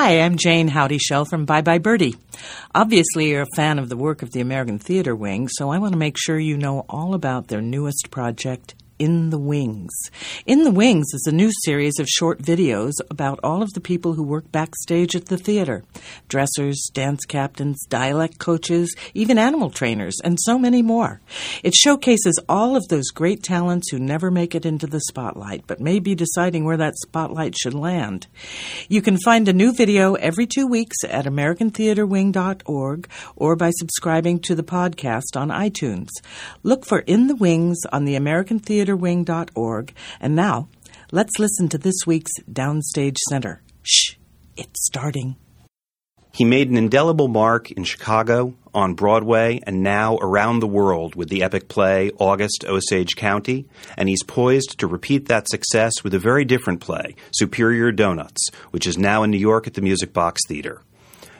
Hi, I'm Jayne Houdyshell from Bye Bye Birdie. Obviously, you're a fan of the work of the American Theater Wing, so I want to make sure you know all about their newest project, in the Wings. In the Wings is a new series of short videos about all of the people who work backstage at the theater dressers, dance captains, dialect coaches, even animal trainers, and so many more. It showcases all of those great talents who never make it into the spotlight, but may be deciding where that spotlight should land. You can find a new video every two weeks at AmericanTheaterWing.org or by subscribing to the podcast on iTunes. Look for In the Wings on the American Theater theaterwing.org. And now, let's listen to this week's Downstage Center. Shh, it's starting. He made an indelible mark in Chicago, on Broadway, and now around the world with the epic play August Osage County, and he's poised to repeat that success with a very different play, Superior Donuts, which is now in New York at the Music Box Theater.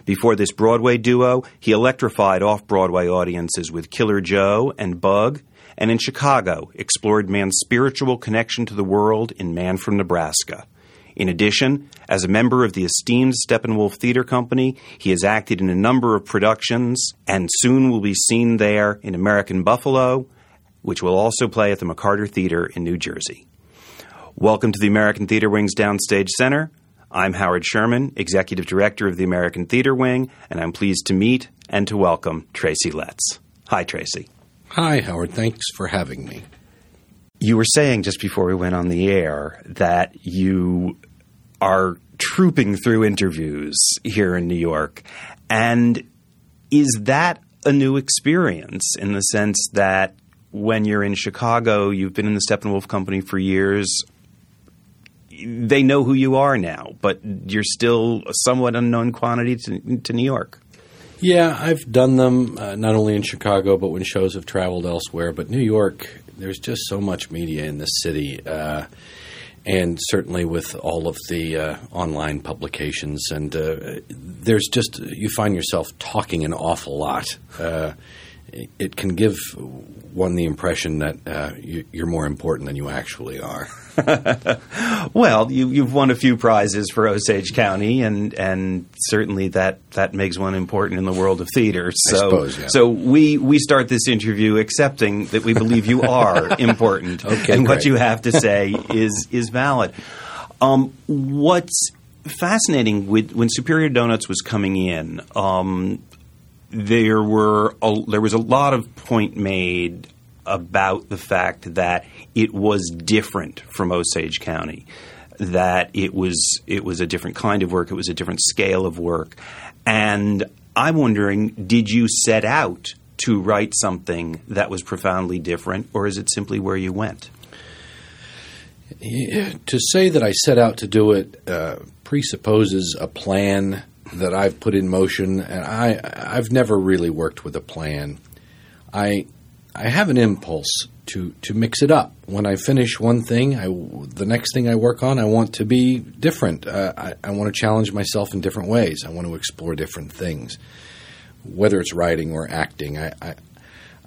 Before this Broadway duo, he electrified off Broadway audiences with Killer Joe and Bug, and in Chicago explored man's spiritual connection to the world in Man from Nebraska. In addition, as a member of the esteemed Steppenwolf Theater Company, he has acted in a number of productions and soon will be seen there in American Buffalo, which will also play at the McCarter Theater in New Jersey. Welcome to the American Theater Wing's Downstage Center. I'm Howard Sherman, Executive Director of the American Theater Wing, and I'm pleased to meet and to welcome Tracy Letts. Hi, Tracy. Hi, Howard. Thanks for having me. You were saying just before we went on the air that you are trooping through interviews here in New York. And is that a new experience in the sense that when you're in Chicago, you've been in the Steppenwolf Company for years, they know who you are now, but you're still a somewhat unknown quantity to, to New York? Yeah, I've done them uh, not only in Chicago, but when shows have traveled elsewhere. But New York, there's just so much media in this city. Uh, and certainly with all of the uh, online publications, and uh, there's just you find yourself talking an awful lot. Uh, it can give one the impression that uh, you're more important than you actually are. well, you, have won a few prizes for Osage County, and and certainly that, that makes one important in the world of theater. So, suppose, yeah. so we we start this interview accepting that we believe you are important, okay, and great. what you have to say is is valid. Um, what's fascinating with when Superior Donuts was coming in, um, there were a, there was a lot of point made about the fact that it was different from Osage County, that it was it was a different kind of work, it was a different scale of work, and I'm wondering, did you set out to write something that was profoundly different, or is it simply where you went? Yeah, to say that I set out to do it uh, presupposes a plan that I've put in motion, and I I've never really worked with a plan. I I have an impulse to to mix it up. When I finish one thing, I, the next thing I work on, I want to be different. Uh, I, I want to challenge myself in different ways. I want to explore different things, whether it's writing or acting. I, I,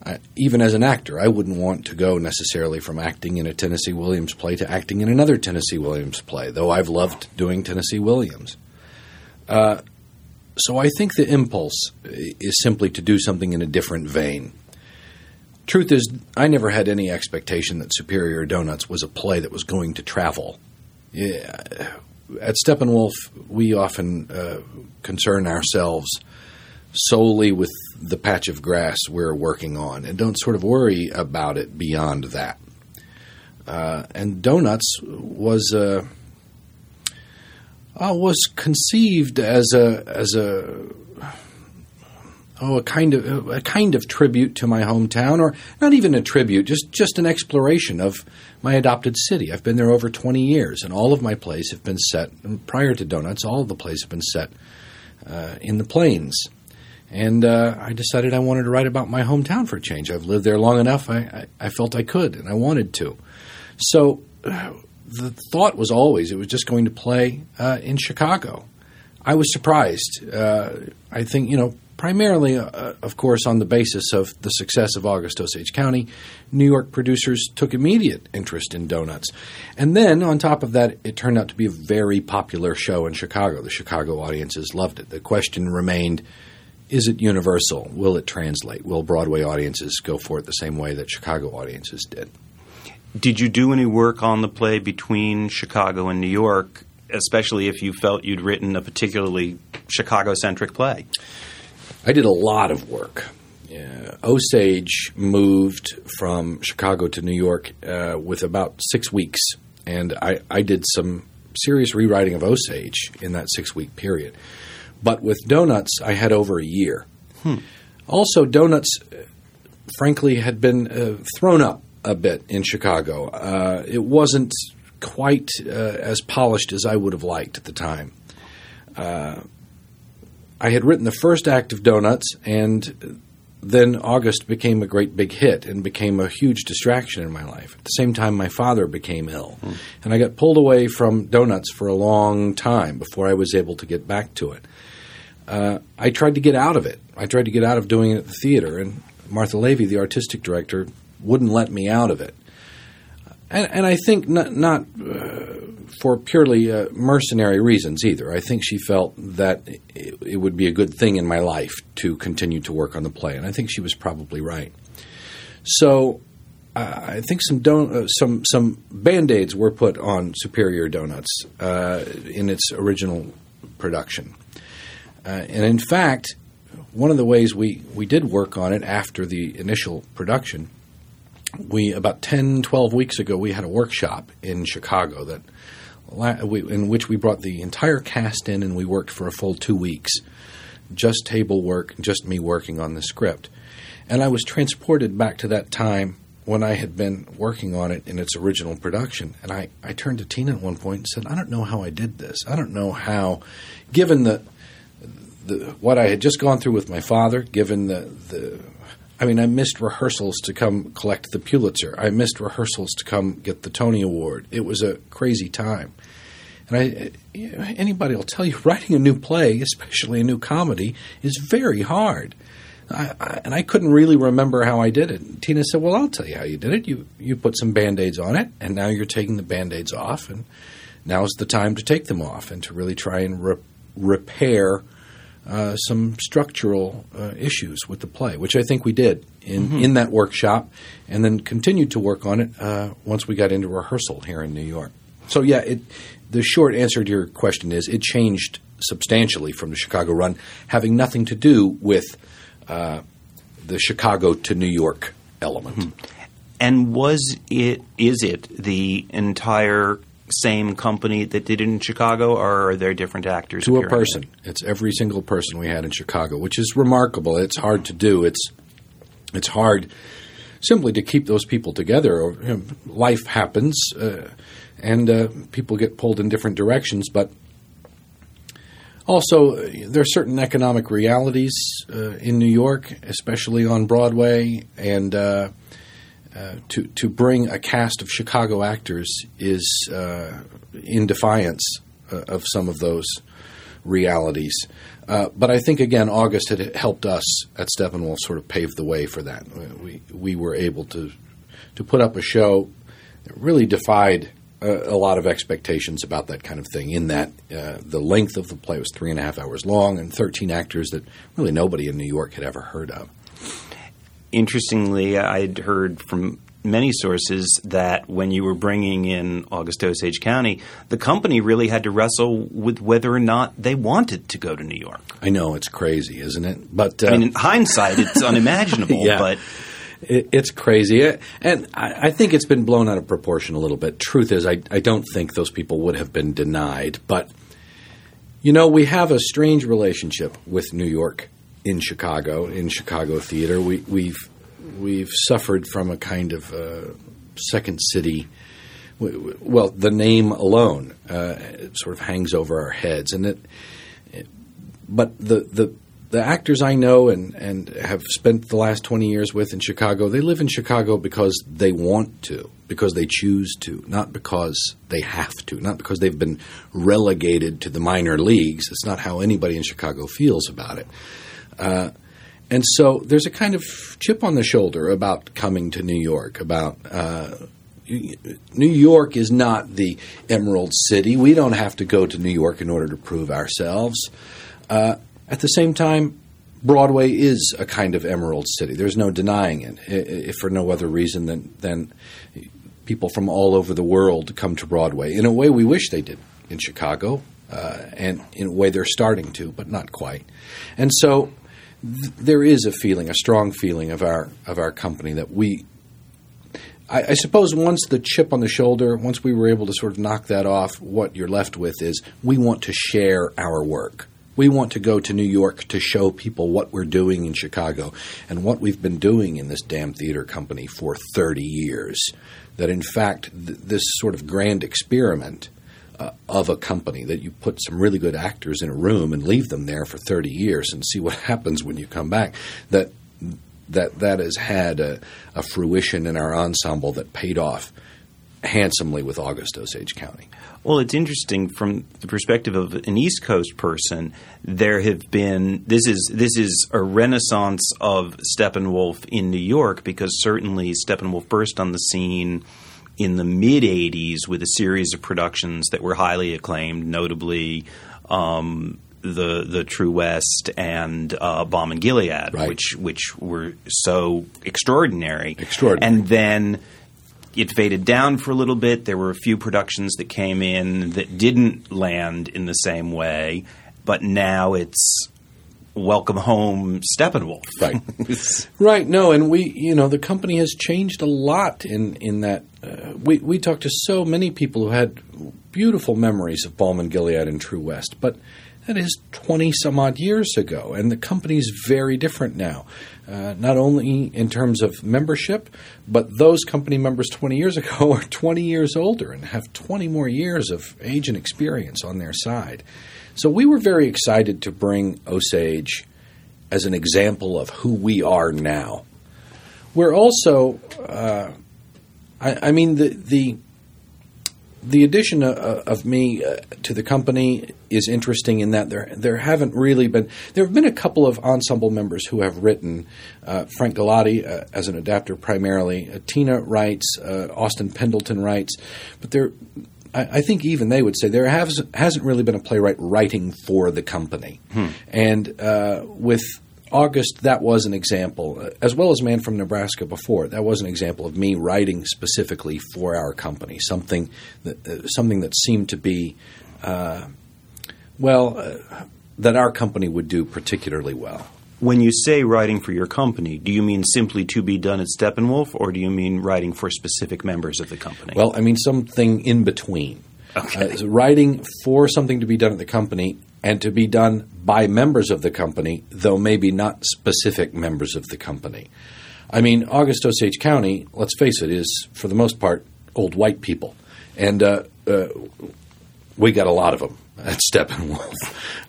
I, even as an actor, I wouldn't want to go necessarily from acting in a Tennessee Williams play to acting in another Tennessee Williams play, though I've loved doing Tennessee Williams. Uh, so I think the impulse is simply to do something in a different vein. Truth is, I never had any expectation that Superior Donuts was a play that was going to travel. Yeah, at Steppenwolf, we often uh, concern ourselves solely with the patch of grass we're working on and don't sort of worry about it beyond that. Uh, and Donuts was. Uh, uh, was conceived as a as a oh a kind of a kind of tribute to my hometown, or not even a tribute, just just an exploration of my adopted city. I've been there over twenty years, and all of my plays have been set prior to Donuts. All of the plays have been set uh, in the plains. And uh, I decided I wanted to write about my hometown for a change. I've lived there long enough. I, I, I felt I could, and I wanted to. So the thought was always it was just going to play uh, in Chicago. I was surprised. Uh, I think you know primarily, uh, of course, on the basis of the success of August Osage County, New York producers took immediate interest in donuts. And then, on top of that, it turned out to be a very popular show in Chicago. The Chicago audiences loved it. The question remained is it universal? Will it translate? Will Broadway audiences go for it the same way that Chicago audiences did? Did you do any work on the play between Chicago and New York, especially if you felt you'd written a particularly Chicago centric play? I did a lot of work. Uh, Osage moved from Chicago to New York uh, with about six weeks, and I, I did some serious rewriting of Osage in that six week period. But with Donuts, I had over a year. Hmm. Also, Donuts, uh, frankly, had been uh, thrown up a bit in Chicago. Uh, it wasn't quite uh, as polished as I would have liked at the time. I had written the first act of Donuts, and then August became a great big hit and became a huge distraction in my life. At the same time, my father became ill, Hmm. and I got pulled away from Donuts for a long time before I was able to get back to it. Uh, I tried to get out of it. I tried to get out of doing it at the theater, and Martha Lavey, the artistic director, wouldn't let me out of it. And, and I think not, not uh, for purely uh, mercenary reasons either. I think she felt that it, it would be a good thing in my life to continue to work on the play, and I think she was probably right. So uh, I think some don- uh, some some band aids were put on Superior Donuts uh, in its original production, uh, and in fact, one of the ways we, we did work on it after the initial production, we about 10, 12 weeks ago, we had a workshop in Chicago that in which we brought the entire cast in and we worked for a full two weeks, just table work, just me working on the script, and I was transported back to that time when I had been working on it in its original production. And I, I turned to Tina at one point and said, I don't know how I did this. I don't know how, given the, the what I had just gone through with my father, given the, the I mean, I missed rehearsals to come collect the Pulitzer. I missed rehearsals to come get the Tony Award. It was a crazy time. And I, anybody will tell you, writing a new play, especially a new comedy, is very hard. I, I, and I couldn't really remember how I did it. And Tina said, "Well, I'll tell you how you did it. You you put some band-aids on it, and now you're taking the band-aids off, and now's the time to take them off and to really try and re- repair uh, some structural uh, issues with the play, which I think we did in in that workshop, and then continued to work on it uh, once we got into rehearsal here in New York. So yeah, it, the short answer to your question is it changed substantially from the Chicago run, having nothing to do with uh, the Chicago to New York element. And was it is it the entire same company that did it in Chicago, or are there different actors? to a person. It's every single person we had in Chicago, which is remarkable. It's hard to do. It's it's hard simply to keep those people together. Or, you know, life happens, uh, and uh, people get pulled in different directions. But also, there are certain economic realities uh, in New York, especially on Broadway, and uh, uh, to to bring a cast of Chicago actors is uh, in defiance uh, of some of those realities. Uh, but I think again, August had helped us at Steppenwolf sort of pave the way for that. We we were able to to put up a show that really defied a, a lot of expectations about that kind of thing. In that uh, the length of the play was three and a half hours long, and thirteen actors that really nobody in New York had ever heard of. Interestingly, I'd heard from many sources that when you were bringing in August Osage County, the company really had to wrestle with whether or not they wanted to go to New York. I know it's crazy, isn't it? But uh, I mean, in hindsight, it's unimaginable, Yeah. but It, it's crazy, Uh, and I, I think it's been blown out of proportion a little bit. Truth is, I, I don't think those people would have been denied. But you know, we have a strange relationship with New York in Chicago, in Chicago theater. We, we've we've suffered from a kind of uh, second city. Well, the name alone uh, sort of hangs over our heads, and it. it- But the the the actors I know and, and have spent the last 20 years with in Chicago, they live in Chicago because they want to, because they choose to, not because they have to, not because they've been relegated to the minor leagues. It's not how anybody in Chicago feels about it. Uh, and so there's a kind of chip on the shoulder about coming to New York, about uh, New York is not the Emerald City. We don't have to go to New York in order to prove ourselves. Uh, at the same time, Broadway is a kind of Emerald City. There's no denying it, if for no other reason than, than people from all over the world come to Broadway. In a way, we wish they did in Chicago, uh, and in a way, they're starting to, but not quite. And so, th- there is a feeling, a strong feeling of our of our company that we. I, I suppose once the chip on the shoulder, once we were able to sort of knock that off, what you're left with is we want to share our work we want to go to New York to show people what we're doing in Chicago and what we've been doing in this damn theater company for 30 years. That in fact, th- this sort of grand experiment uh, of a company that you put some really good actors in a room and leave them there for 30 years and see what happens when you come back, that that that has had a, a fruition in our ensemble that paid off handsomely with August Osage County. Well, it's interesting from the perspective of an East Coast person. There have been this is this is a renaissance of Steppenwolf in New York because certainly Steppenwolf burst on the scene in the mid '80s with a series of productions that were highly acclaimed, notably. Um, the the True West and uh, Balm in Gilead, right. which which were so extraordinary, extraordinary, and then it faded down for a little bit. There were a few productions that came in that didn't land in the same way, but now it's welcome home Steppenwolf. Right. right. No, and we, you know, the company has changed a lot in in that. Uh, we we talked to so many people who had beautiful memories of Balm in Gilead and True West, but that is 20 some odd years ago, and the company's very different now. Uh, not only in terms of membership, but those company members 20 years ago are 20 years older and have 20 more years of age and experience on their side. So we were very excited to bring Osage as an example of who we are now. We're also, uh, I, I, mean, the, the the addition of, of me uh, to the company is interesting in that there there haven't really been there have been a couple of ensemble members who have written uh, Frank Galati uh, as an adapter primarily uh, Tina writes uh, Austin Pendleton writes but there I, I, think even they would say there has, hasn't really been a playwright writing for the company hmm. and uh, with August, that was an example, uh, as well as Man from Nebraska before. That was an example of me writing specifically for our company, something that uh, something that seemed to be, uh, well, uh, that our company would do particularly well. When you say writing for your company, do you mean simply to be done at Steppenwolf, or do you mean writing for specific members of the company? Well, I mean something in between. Okay. Uh, writing for something to be done at the company and to be done by members of the company, though maybe not specific members of the company. I mean, August Osage County, let's face it, is for the most part old white people. And uh, uh, we got a lot of them at Steppenwolf.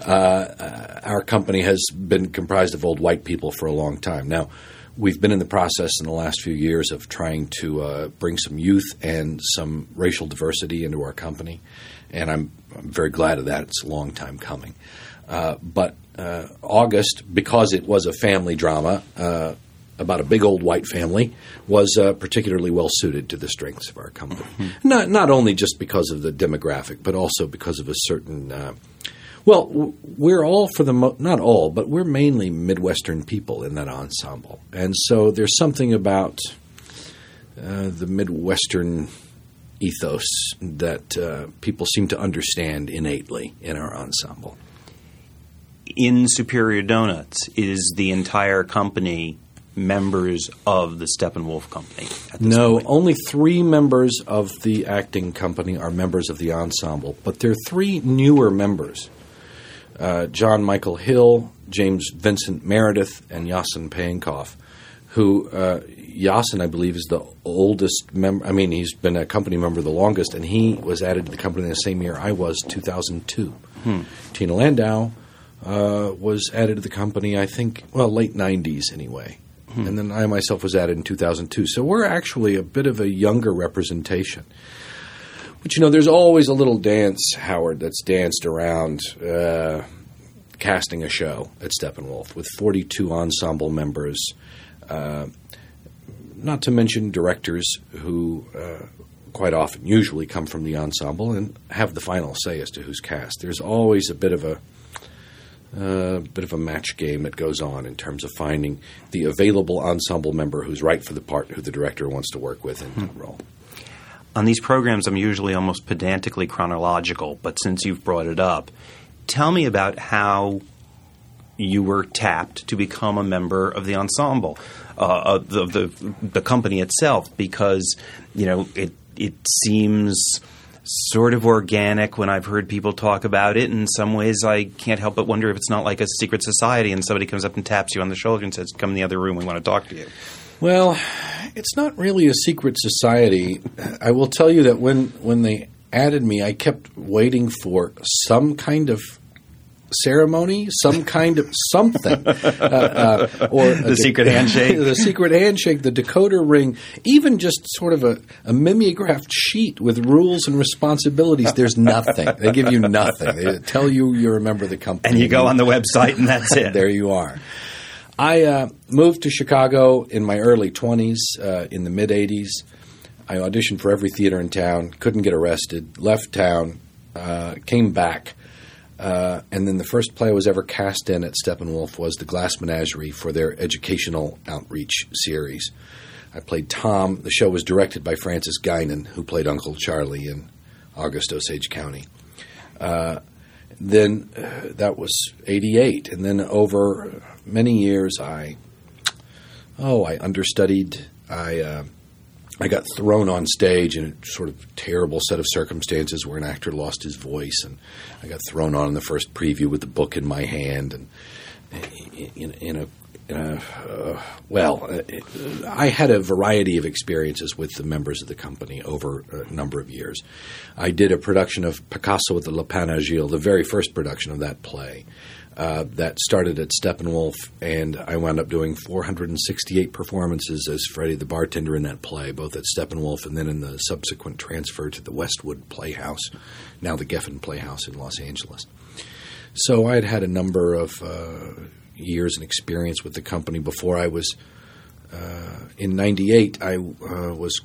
Uh, uh, our company has been comprised of old white people for a long time. Now, we've been in the process in the last few years of trying to uh, bring some youth and some racial diversity into our company and I'm, I'm very glad of that. It's a long time coming. Uh, but uh, August, because it was a family drama uh, about a big old white family, was uh, particularly well suited to the strengths of our company. Mm-hmm. Not not only just because of the demographic, but also because of a certain. Well, we're all for the mo- not all, but we're mainly Midwestern people in that ensemble, and so there's something about uh, the Midwestern ethos that uh, people seem to understand innately in our ensemble. In Superior Donuts, is the entire company members of the Steppenwolf Company? no, point? only three members of the acting company are members of the ensemble, but there are three newer members uh, Jon Michael Hill, James Vincent Meredith, and Yasen Peyankov, who uh, Yasen, I believe, is the oldest member. I mean, he's been a company member the longest, and he was added to the company the same year I was, 2002. Hmm. Tina Landau, uh, was added to the company, I think, well, late 90s anyway. And then I myself was added in 2002. So we're actually a bit of a younger representation. But you know, there's always a little dance, Howard, that's danced around uh, casting a show at Steppenwolf with 42 ensemble members, uh, not to mention directors who uh, quite often, usually, come from the ensemble and have the final say as to who's cast. There's always a bit of a uh, bit of a match game that goes on in terms of finding the available ensemble member who's right for the part who the director wants to work with in that role. On these programs, I'm usually almost pedantically chronological, but since you've brought it up, tell me about how you were tapped to become a member of the ensemble uh, of the, the the company itself, because you know it it seems sort of organic when I've heard people talk about it. In some ways, I can't help but wonder if it's not like a secret society and somebody comes up and taps you on the shoulder and says, "Come in the other room, we want to talk to you." Well, it's not really a secret society. I will tell you that when when they added me, I kept waiting for some kind of ceremony, some kind of something, uh, uh, or The secret handshake. the secret handshake, the decoder ring, even just sort of a, a mimeographed sheet with rules and responsibilities. There's nothing. They give you nothing. They tell you you're a member of the company, And you go on the website, and that's it. there you are. I uh, moved to Chicago in my early 20s, uh, in the mid 80s. I auditioned for every theater in town, couldn't get arrested, left town, uh, came back. Uh, and then the first play I was ever cast in at Steppenwolf was The Glass Menagerie for their educational outreach series. I played Tom. The show was directed by Francis Guinan, who played Uncle Charlie in August Osage County then uh, that was 88 and then over many years i oh i understudied. I uh, i got thrown on stage in a sort of terrible set of circumstances where an actor lost his voice and i got thrown on in the first preview with the book in my hand and in, in a uh, uh, well, uh, I had a variety of experiences with the members of the company over a number of years. I did a production of Picasso at the Lapin Agile, the very first production of that play. Uh, that started at Steppenwolf, and I wound up doing 468 performances as Freddie the bartender in that play, both at Steppenwolf and then in the subsequent transfer to the Westwood Playhouse, now the Geffen Playhouse in Los Angeles. So I had had a number of uh, years and experience with the company before I was uh, in '98. I uh, was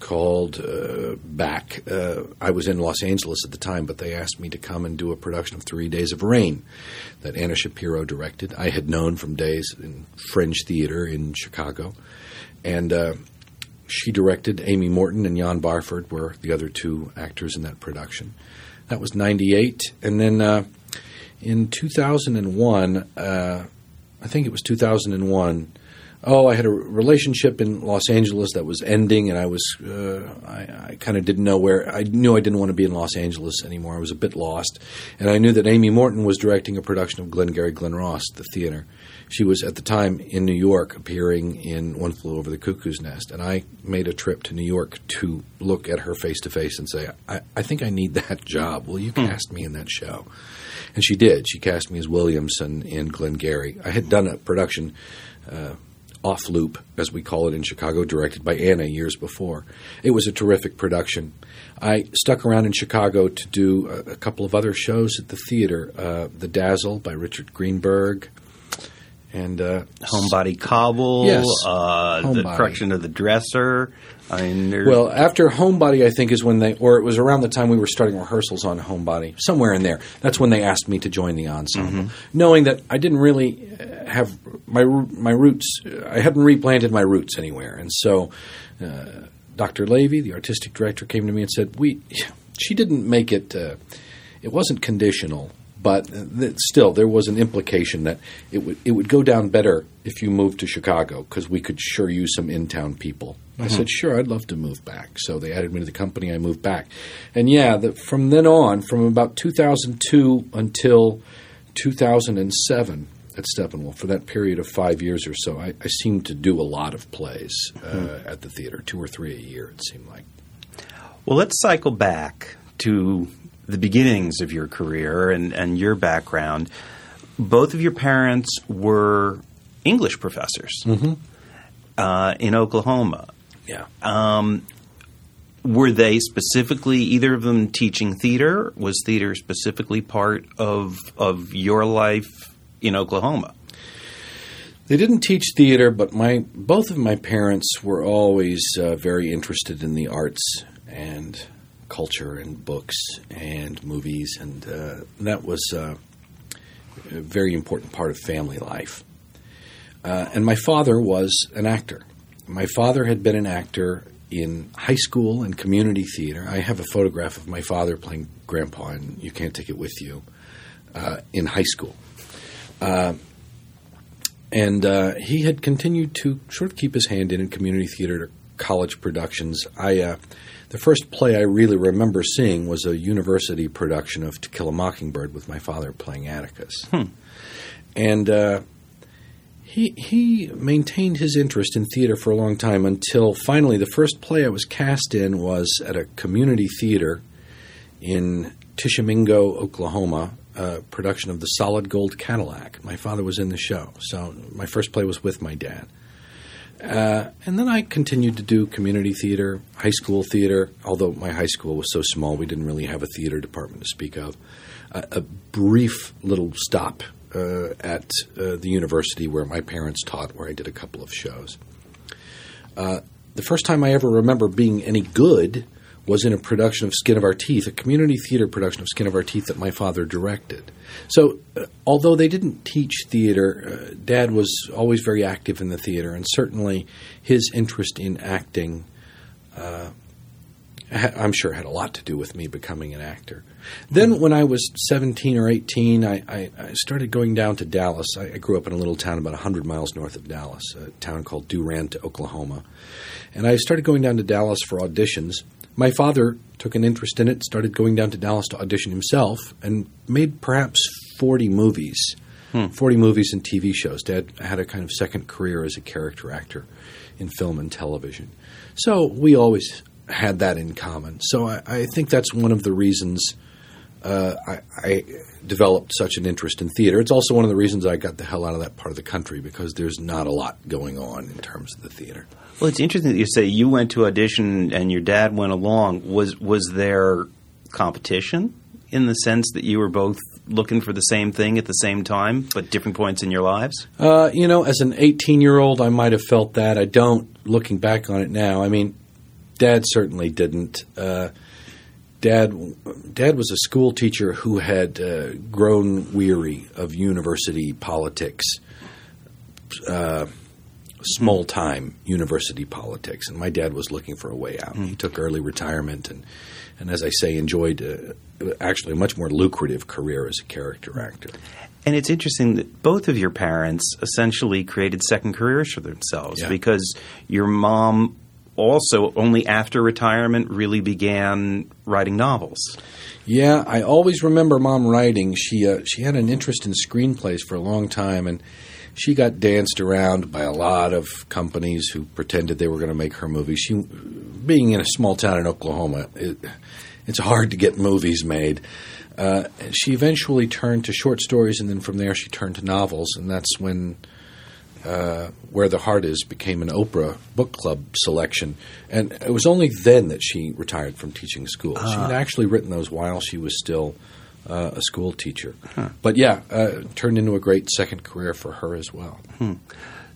called uh, back. Uh, I was in Los Angeles at the time, but they asked me to come and do a production of Three Days of Rain that Anna Shapiro directed. I had known from days in Fringe Theater in Chicago, and uh, she directed. Amy Morton and Ian Barford were the other two actors in that production. That was '98, and then uh, in 2001, uh, I think it was 2001. Oh, I had a relationship in Los Angeles that was ending, and I was uh, I, I kind of didn't know where. I knew I didn't want to be in Los Angeles anymore. I was a bit lost, and I knew that Amy Morton was directing a production of Glengarry Glen Ross, the theater. She was at the time in New York, appearing in One Flew Over the Cuckoo's Nest, and I made a trip to New York to look at her face to face and say, I, "I think I need that job. Will you cast me in that show?" And she did. She cast me as Williamson in Glengarry. I had done a production, uh, Off Loop, as we call it in Chicago, directed by Anna years before. It was a terrific production. I stuck around in Chicago to do a, a couple of other shows at the theater uh, The Dazzle by Richard Greenberg. And uh, Homebody/Kabul, Yes. uh, the Homebody. correction of the dresser. I mean, Well, after Homebody, I think is when they, or it was around the time we were starting rehearsals on Homebody, somewhere in there. That's when they asked me to join the ensemble, knowing that I didn't really have my my roots. I hadn't replanted my roots anywhere, and so uh, Dr. Lavey, the artistic director, came to me and said, "We, she didn't make it. Uh, it wasn't conditional." But th- still, there was an implication that it would it would go down better if you moved to Chicago because we could sure use some in town people. I said, sure, I'd love to move back. So they added me to the company. I moved back, and yeah, the, from then on, from about 2002 until 2007 at Steppenwolf, for that period of five years or so, I, I seemed to do a lot of plays uh, at the theater, two or three a year. It seemed like. Well, let's cycle back to the beginnings of your career and, and your background. both of your parents were English professors uh, in Oklahoma. Yeah. Um, were they specifically either of them teaching theater? Was theater specifically part of of your life in Oklahoma? They didn't teach theater, but my both of my parents were always uh, very interested in the arts and culture and books and movies, and uh, that was uh, a very important part of family life. Uh, and my father was an actor. My father had been an actor in high school and community theater. I have a photograph of my father playing Grandpa, and you can't take it with you, uh, in high school. Uh, and he had continued to sort of keep his hand in in community theater, college productions. I the first play I really remember seeing was a university production of To Kill a Mockingbird with my father playing Atticus, and uh, he he maintained his interest in theater for a long time until finally the first play I was cast in was at a community theater in Tishomingo, Oklahoma, a production of the Solid Gold Cadillac. My father was in the show, so my first play was with my dad. Uh, and then I continued to do community theater, high school theater, although my high school was so small we didn't really have a theater department to speak of. Uh, a brief little stop uh, at uh, the university where my parents taught, where I did a couple of shows. Uh, the first time I ever remember being any good was in a production of Skin of Our Teeth, a community theater production of Skin of Our Teeth that my father directed. So, uh, although they didn't teach theater, uh, Dad was always very active in the theater, and certainly his interest in acting, uh, ha- I'm sure, had a lot to do with me becoming an actor. Then, when I was 17 or 18, I, I, I started going down to Dallas. I, I grew up in a little town about 100 miles north of Dallas, a town called Durant, Oklahoma. And I started going down to Dallas for auditions. My father took an interest in it, started going down to Dallas to audition himself, and made perhaps 40 movies. 40 movies and TV shows. Dad had a kind of second career as a character actor in film and television. So we always had that in common. So I, I think that's one of the reasons uh, I, I developed such an interest in theater. It's also one of the reasons I got the hell out of that part of the country because there's not a lot going on in terms of the theater. Well, it's interesting that you say you went to audition and your dad went along. Was was there competition in the sense that you were both looking for the same thing at the same time, but different points in your lives? Uh, you know, as an 18 year old, I might have felt that. I don't, looking back on it now. I mean, Dad certainly didn't. Uh, Dad, Dad was a school teacher who had uh, grown weary of university politics, uh, small time university politics, and my dad was looking for a way out. He took early retirement, and and as I say, enjoyed uh, actually a much more lucrative career as a character actor. And it's interesting that both of your parents essentially created second careers for themselves Yeah. because your mom also only after retirement really began writing novels. Yeah, I always remember mom writing. She uh, she had an interest in screenplays for a long time, and she got danced around by a lot of companies who pretended they were going to make her movies. She, being in a small town in Oklahoma, it, it's hard to get movies made. Uh, she eventually turned to short stories, and then from there she turned to novels, and that's when uh, Where the Heart Is became an Oprah book club selection. And it was only then that she retired from teaching school. She had actually written those while she was still uh, a school teacher. But yeah, uh, turned into a great second career for her as well.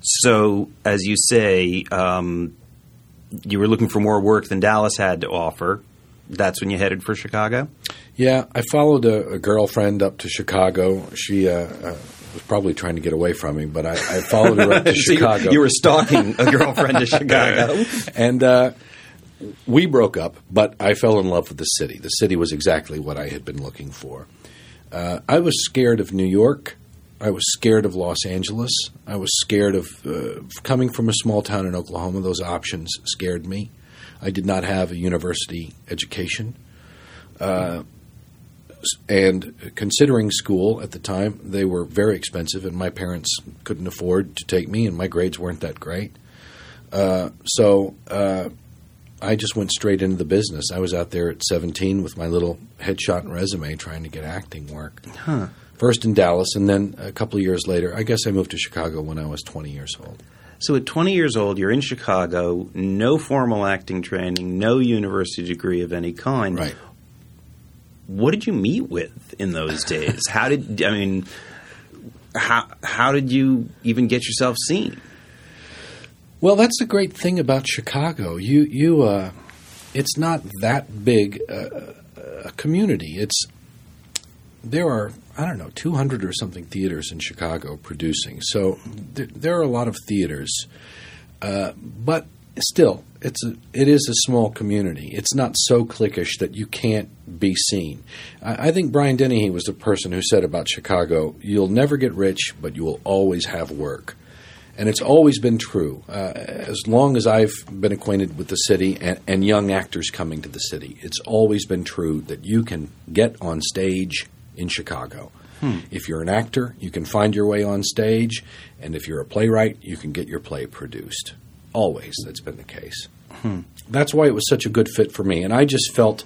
So, as you say, um, you were looking for more work than Dallas had to offer. That's when you headed for Chicago? Yeah, I followed a, a girlfriend up to Chicago. She uh, uh, was probably trying to get away from me, but I, I followed her up to So you- Chicago. You, were stalking a girlfriend to Chicago. and uh, we broke up, but I fell in love with the city. The city was exactly what I had been looking for. Uh, I was scared of New York. I was scared of Los Angeles. I was scared of uh, coming from a small town in Oklahoma. Those options scared me. I did not have a university education. Uh, and considering school at the time, they were very expensive, and my parents couldn't afford to take me, and my grades weren't that great. Uh, so uh, I just went straight into the business. I was out there at 17 with my little headshot and resume trying to get acting work. First in Dallas, and then a couple of years later, I guess I moved to Chicago when I was 20 years old. So at 20 years old, you're in Chicago, no formal acting training, no university degree of any kind. Right. What did you meet with in those days? how did I mean? How how did you even get yourself seen? Well, that's the great thing about Chicago. You you uh, it's not that big a, a community. It's there are I don't know 200 or something theaters in Chicago producing. So th- there are a lot of theaters, uh, but still, it's a, it is a small community. It's not so cliquish that you can't be seen. I, I think Brian Dennehy was the person who said about Chicago, "You'll never get rich, but you will always have work." And it's always been true. Uh, as long as I've been acquainted with the city and, and young actors coming to the city, it's always been true that you can get on stage in Chicago. Hmm. If you're an actor, you can find your way on stage, and if you're a playwright, you can get your play produced. Always, that's been the case. Hmm. That's why it was such a good fit for me, and I just felt,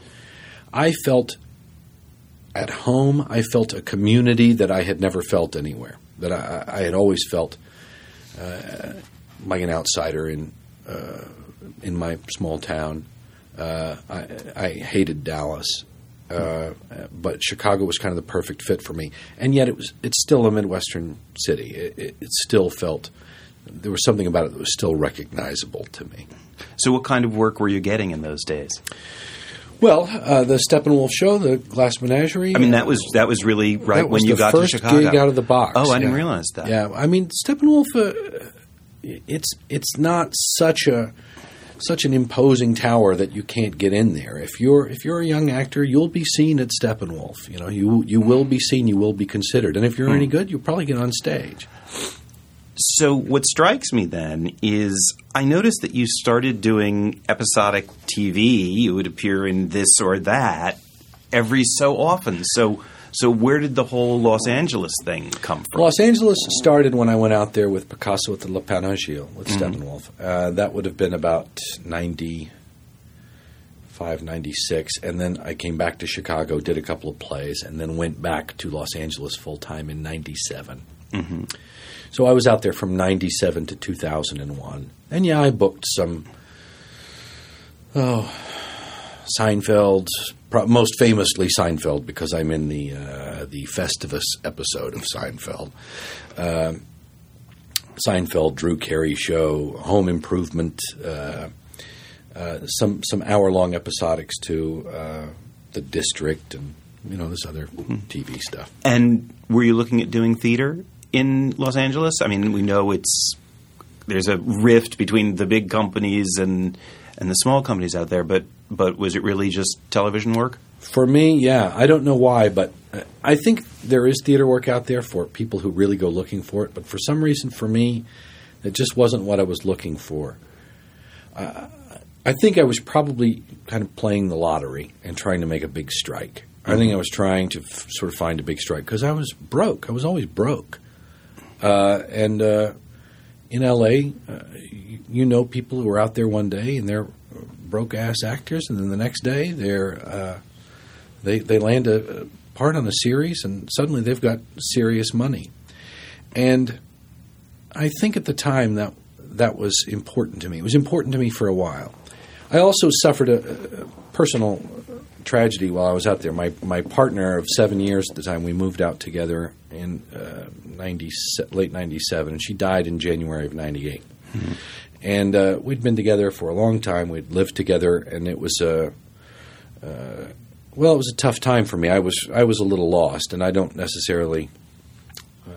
I felt at home. I felt a community that I had never felt anywhere. That I, I had always felt uh, like an outsider in uh, in my small town. Uh, I, I hated Dallas, uh, but Chicago was kind of the perfect fit for me. And yet, it was it's still a midwestern city. It, it, it still felt there was something about it that was still recognizable to me. So, what kind of work were you getting in those days? Well, uh, the Steppenwolf show, the Glass Menagerie. I mean, that was that was really right was when you got to Chicago. gig out of the box. Oh, I didn't realize that. Yeah, I mean, Steppenwolf. Uh, it's it's not such a such an imposing tower that you can't get in there. If you're if you're a young actor, you'll be seen at Steppenwolf. You know, you you will be seen. You will be considered. And if you're any good, you'll probably get on stage. So, what strikes me then is I noticed that you started doing episodic TV. You would appear in this or that every so often. So, so where did the whole Los Angeles thing come from? Los Angeles started when I went out there with Picasso at the Lapin Agile with Mm-hmm. Steppenwolf. Uh, that would have been about 95, 96. And then I came back to Chicago, did a couple of plays, and then went back to Los Angeles full time in 97. Mm-hmm. So I was out there from 97 to 2001. And yeah, I booked some, oh, Seinfeld, most famously Seinfeld, because I'm in the uh, the Festivus episode of Seinfeld. Um Seinfeld, Drew Carey show, Home Improvement, uh, uh, some some hour long episodics to uh, the District, and you know this other TV stuff. And were you looking at doing theater in Los Angeles? I mean, we know it's there's a rift between the big companies and and the small companies out there, but but was it really just television work? For me, yeah, I don't know why, but I think there is theater work out there for people who really go looking for it. But for some reason, for me, it just wasn't what I was looking for. Uh, I think I was probably kind of playing the lottery and trying to make a big strike. I think I was trying to f- sort of find a big strike because I was broke. I was always broke. Uh, and uh, in LA, uh, you, know people who are out there one day and they're broke ass actors, and then the next day they're uh, they they land a, a part on a series, and suddenly they've got serious money. And I think at the time that that was important to me. It was important to me for a while. I also suffered a, a personal tragedy while I was out there. My my partner of seven years at the time, we moved out together in uh, 90, late '97, and she died in January of '98. And uh, we'd been together for a long time. We'd lived together, and it was a uh, well, it was a tough time for me. I was I was a little lost, and I don't necessarily. Uh,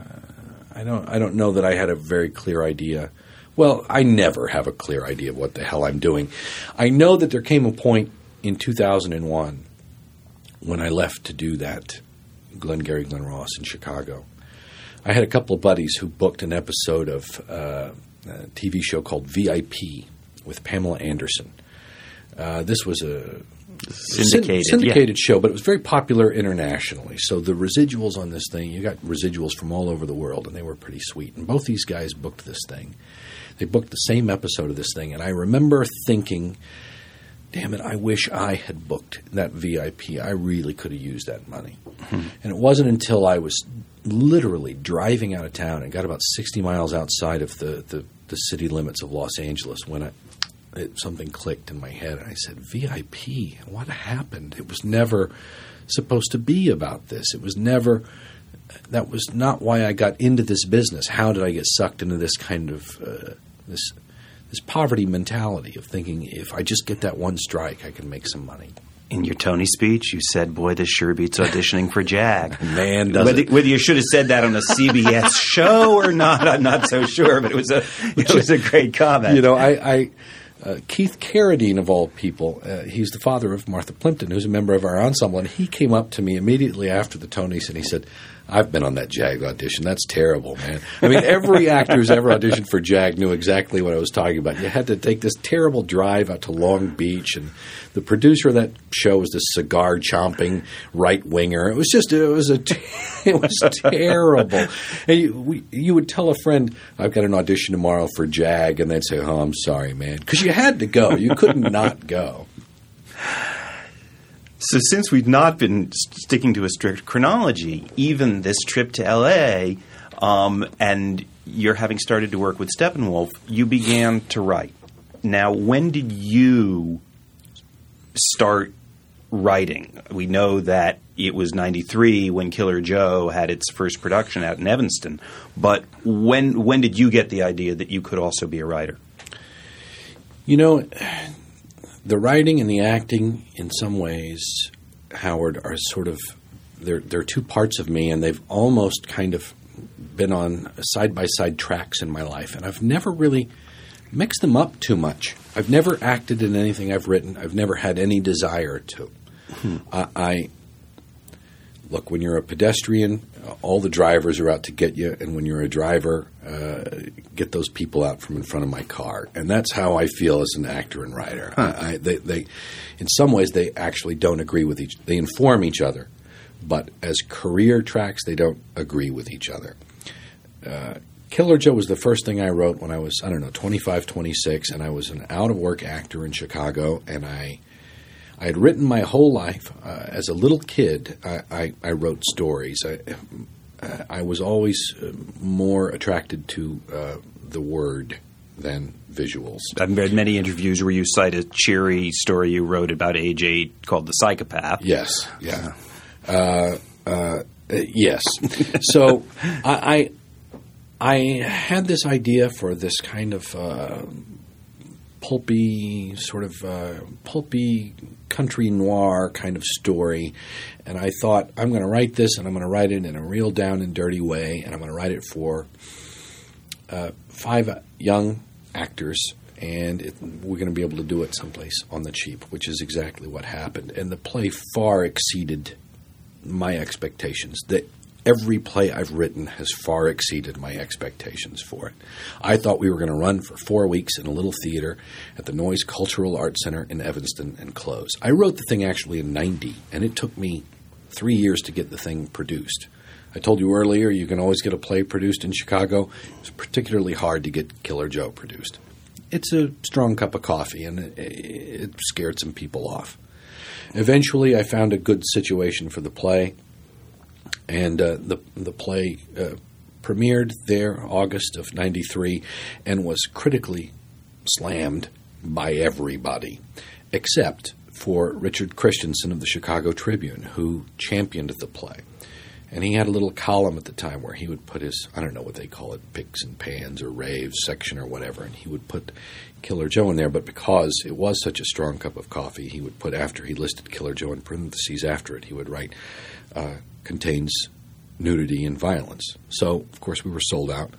I don't. I don't know that I had a very clear idea. Well, I never have a clear idea of what the hell I'm doing. I know that there came a point in 2001 when I left to do that Glengarry Glen Ross in Chicago. I had a couple of buddies who booked an episode of uh, a TV show called VIP with Pamela Anderson. Uh, this was a Syndicated, syn- syndicated show, but it was very popular internationally. So the residuals on this thing, you got residuals from all over the world, and they were pretty sweet. And both these guys booked this thing. They booked the same episode of this thing, and I remember thinking damn it, I wish I had booked that VIP. I really could have used that money. And it wasn't until I was literally driving out of town and got about 60 miles outside of the, the, the city limits of Los Angeles when I, it, something clicked in my head. And I said, VIP, what happened? It was never supposed to be about this. It was never, that was not why I got into this business. How did I get sucked into this kind of, uh, this, this poverty mentality of thinking if I just get that one strike, I can make some money. In your Tony speech, you said, "Boy, this sure beats auditioning for Jag." Man, does whether, whether you should have said that on a CBS show or not, I'm not so sure. But it was a it was a great comment. You know, I, I uh, Keith Carradine of all people, uh, he's the father of Martha Plimpton, who's a member of our ensemble, and he came up to me immediately after the Tonys and he said, "I've been on that Jag audition. That's terrible, man." I mean, every actor who's ever auditioned for Jag knew exactly what I was talking about. You had to take this terrible drive out to Long Beach, and the producer of that show was this cigar chomping right winger. It was just, it was a, it was terrible. And you, we, you would tell a friend, "I've got an audition tomorrow for Jag," and they'd say, "Oh, I'm sorry, man," because you had to go. You couldn't not go. So, since we've not been sticking to a strict chronology, even this trip to LA, um, and you're having started to work with Steppenwolf, you began to write. Now, when did you start writing? We know that it was 93 when Killer Joe had its first production out in Evanston, but when, when did you get the idea that you could also be a writer? You know, the writing and the acting, in some ways, Howard, are sort of they're they're two parts of me, and they've almost kind of been on side by side tracks in my life, and I've never really mixed them up too much. I've never acted in anything I've written. I've never had any desire to. Hmm. I, I look when you're a pedestrian, all the drivers are out to get you, and when you're a driver, uh, get those people out from in front of my car, and that's how I feel as an actor and writer. I, I, they, they, in some ways, they actually don't agree with each. They inform each other, but as career tracks, they don't agree with each other. Uh, Killer Joe was the first thing I wrote when I was, I don't know, 25, 26, and I was an out of work actor in Chicago, and I. I had written my whole life. Uh, as a little kid, I, I, I wrote stories. I, uh, I was always uh, more attracted to uh, the word than visuals. I've read many interviews where you cite a cheery story you wrote about age eight called The Psychopath. Yes, yeah, uh, uh, yes. so I, I I had this idea for this kind of uh, pulpy, sort of uh, pulpy country noir kind of story, and I thought I'm going to write this, and I'm going to write it in a real down and dirty way, and I'm going to write it for uh, five young actors. And it, we're going to be able to do it someplace on the cheap, which is exactly what happened. And the play far exceeded my expectations. That every play I've written has far exceeded my expectations for it. I thought we were going to run for four weeks in a little theater at the Noyes Cultural Arts Center in Evanston and close. I wrote the thing actually in 90, and it took me three years to get the thing produced. I told you earlier you can always get a play produced in Chicago. It's particularly hard to get Killer Joe produced. It's a strong cup of coffee, and it, it scared some people off. Eventually, I found a good situation for the play and uh, the the play uh, premiered there August of '93 and was critically slammed by everybody except for Richard Christiansen of the Chicago Tribune, who championed the play. And he had a little column at the time where he would put his, I don't know what they call it, picks and pans or raves section or whatever, and he would put Killer Joe in there. But because it was such a strong cup of coffee, he would put, after he listed Killer Joe in parentheses after it, he would write, uh, contains nudity and violence. So, of course, we were sold out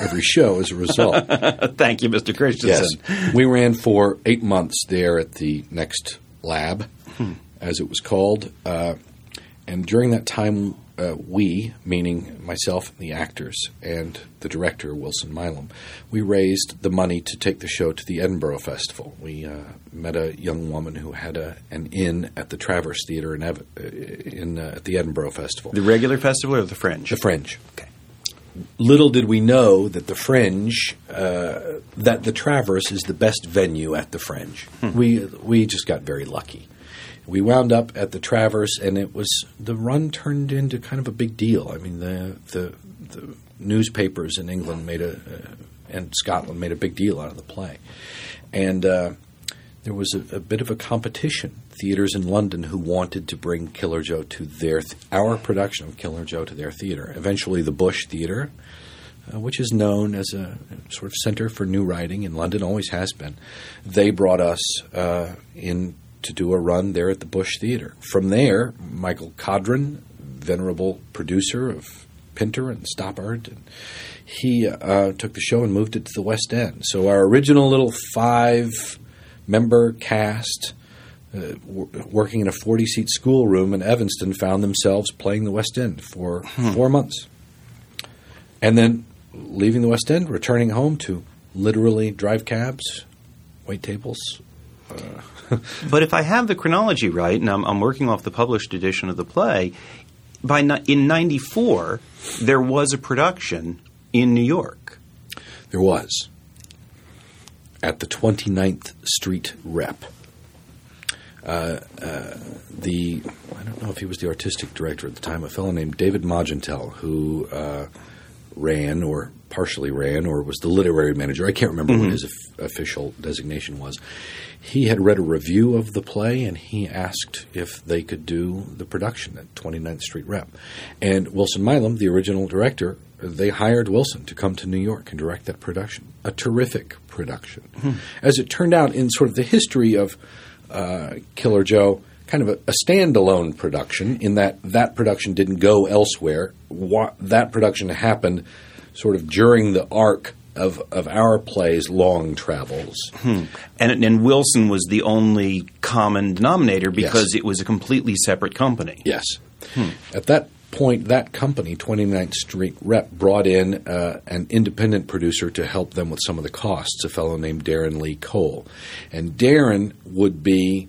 every show as a result. Thank you, Mr. Christiansen. Yes. We ran for eight months there at the next lab, as it was called. Uh, and during that time, uh, we, meaning myself and the actors and the director, Wilson Milam, we raised the money to take the show to the Edinburgh Festival. We uh, met a young woman who had a, an inn at the Traverse Theatre in, Ev- uh, in uh, at the Edinburgh Festival. The regular festival or the Fringe? The Fringe. Okay. little did we know that the Fringe, uh, that the Traverse is the best venue at the Fringe. We we just got very lucky. We wound up at the Traverse, and it was the run turned into kind of a big deal. I mean, the the, the newspapers in England made a uh, and Scotland made a big deal out of the play, and uh, there was a, a, bit of a competition. Theaters in London who wanted to bring Killer Joe to their th- our production of Killer Joe to their theater. Eventually, the Bush Theater, uh, which is known as a sort of center for new writing in London, always has been. They brought us uh, in to do a run there at the Bush Theater. From there, Michael Codron, venerable producer of Pinter and Stoppard, and he uh, took the show and moved it to the West End. So our original little five member cast uh, w- working in a 40 seat schoolroom in Evanston found themselves playing the West End for hmm. four months. And then leaving the West End, returning home to literally drive cabs, wait tables. Uh. but if I have the chronology right, and I'm, I'm, working off the published edition of the play, by in '94 there was a production in New York. There was at the 29th Street Rep. Uh, uh, the I don't know if he was the artistic director at the time, a fellow named David Mogentale, who uh, ran or partially ran or was the literary manager. I can't remember mm-hmm. what his official designation was. He had read a review of the play and he asked if they could do the production at 29th Street Rep. And Wilson Milam, the original director, they hired Wilson to come to New York and direct that production. A terrific production. Hmm. As it turned out, in sort of the history of uh, Killer Joe, kind of a, a, standalone production in that that production didn't go elsewhere. that production happened sort of during the arc of, of our play's long travels. Hmm. And, and Wilson was the only common denominator because yes. it was a completely separate company. Yes. Hmm. At that point, that company, 29th Street Rep, brought in uh, an independent producer to help them with some of the costs, a fellow named Darren Lee Cole. And Darren would be,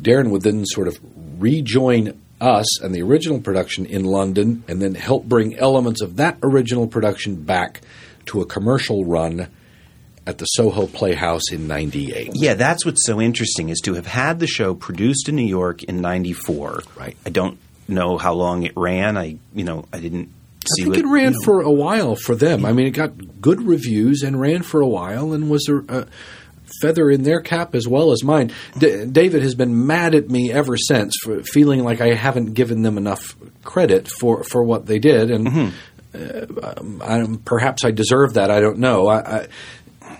Darren would then sort of rejoin us and the original production in London and then help bring elements of that original production back to a commercial run at the Soho Playhouse in 98. Yeah, that's what's so interesting is to have had the show produced in New York in 94. Right. I don't know how long it ran. I you know I didn't. I think what, it ran you know. for a while for them. I mean, it got good reviews and ran for a while and was a, a feather in their cap as well as mine. D- David has been mad at me ever since for feeling like I haven't given them enough credit for, for what they did, and mm-hmm. uh, I, perhaps I deserve that. I don't know. I, I,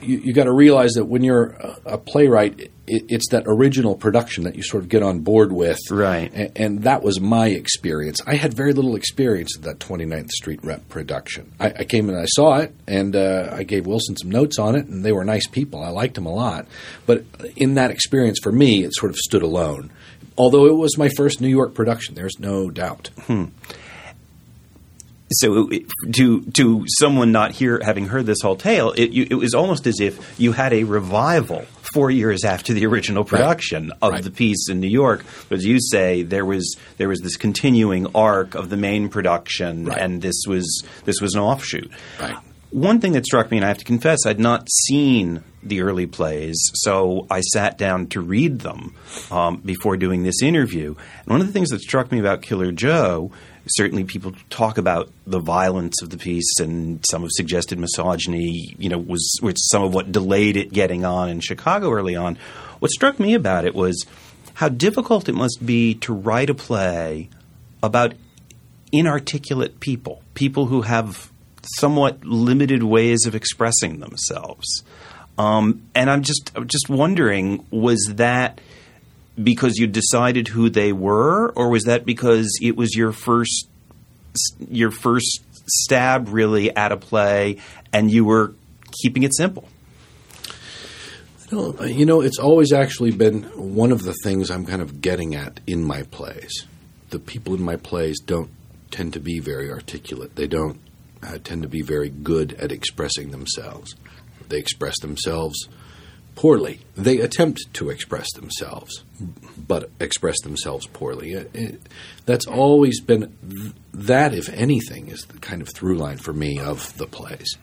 you, you got to realize that when you're a, a playwright, it, it's that original production that you sort of get on board with. Right. And, and, that was my experience. I had very little experience at that 29th Street Rep production. I, I came and I saw it, and uh, I gave Wilson some notes on it, and they were nice people. I liked them a lot. But in that experience, for me, it sort of stood alone. Although it was my first New York production, there's no doubt. Hmm so to to someone not here having heard this whole tale, it, you, it was almost as if you had a revival four years after the original production right. of right. the piece in New York. But as you say, there was there was this continuing arc of the main production, right. and this was this was an offshoot. Right. One thing that struck me, and I have to confess, I'd not seen the early plays, so I sat down to read them um, before doing this interview. And one of the things that struck me about Killer Joe certainly people talk about the violence of the piece and some have suggested misogyny, you know, was some of what delayed it getting on in Chicago early on. What struck me about it was how difficult it must be to write a play about inarticulate people, people who have somewhat limited ways of expressing themselves. Um, and I'm just I'm just wondering, was that because you decided who they were, or was that because it was your first your first stab really at a play, and you were keeping it simple? you know, it's always actually been one of the things I'm kind of getting at in my plays. The people in my plays don't tend to be very articulate. They don't uh, tend to be very good at expressing themselves. They express themselves poorly. They attempt to express themselves, but express themselves poorly. It, it, that's always been that, if anything, is the kind of through line for me of the plays.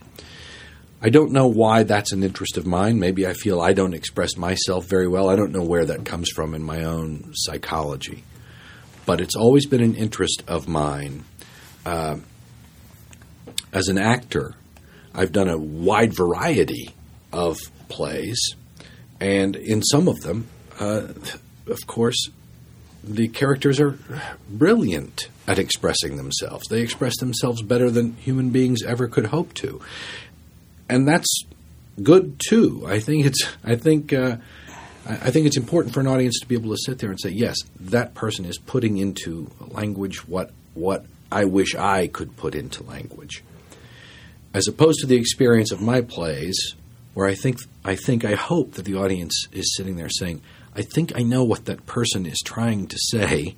I don't know why that's an interest of mine. Maybe I feel I don't express myself very well. I don't know where that comes from in my own psychology. But it's always been an interest of mine. Uh, as an actor, I've done a wide variety of plays, and in some of them, uh, of course, the characters are brilliant at expressing themselves. They express themselves better than human beings ever could hope to and that's good too. I think it's I think uh, I think it's important for an audience to be able to sit there and say, yes, that person is putting into language what what I wish I could put into language, as opposed to the experience of my plays, where I think I think I hope that the audience is sitting there saying, I think I know what that person is trying to say,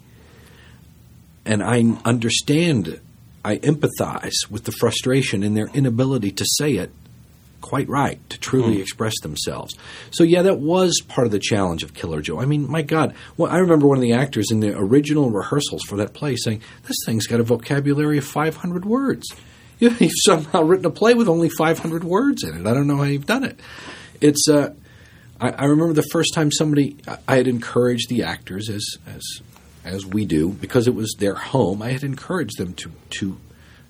and I understand. I empathize with the frustration in their inability to say it quite right to truly mm. express themselves. So yeah, that was part of the challenge of Killer Joe. I mean, my God, well, I remember one of the actors in the original rehearsals for that play saying, "This thing's got a vocabulary of 500 words." You've somehow written a play with only 500 words in it. I don't know how you've done it. It's. Uh, I, I remember the first time somebody I had encouraged the actors as as as we do because it was their home. I had encouraged them to to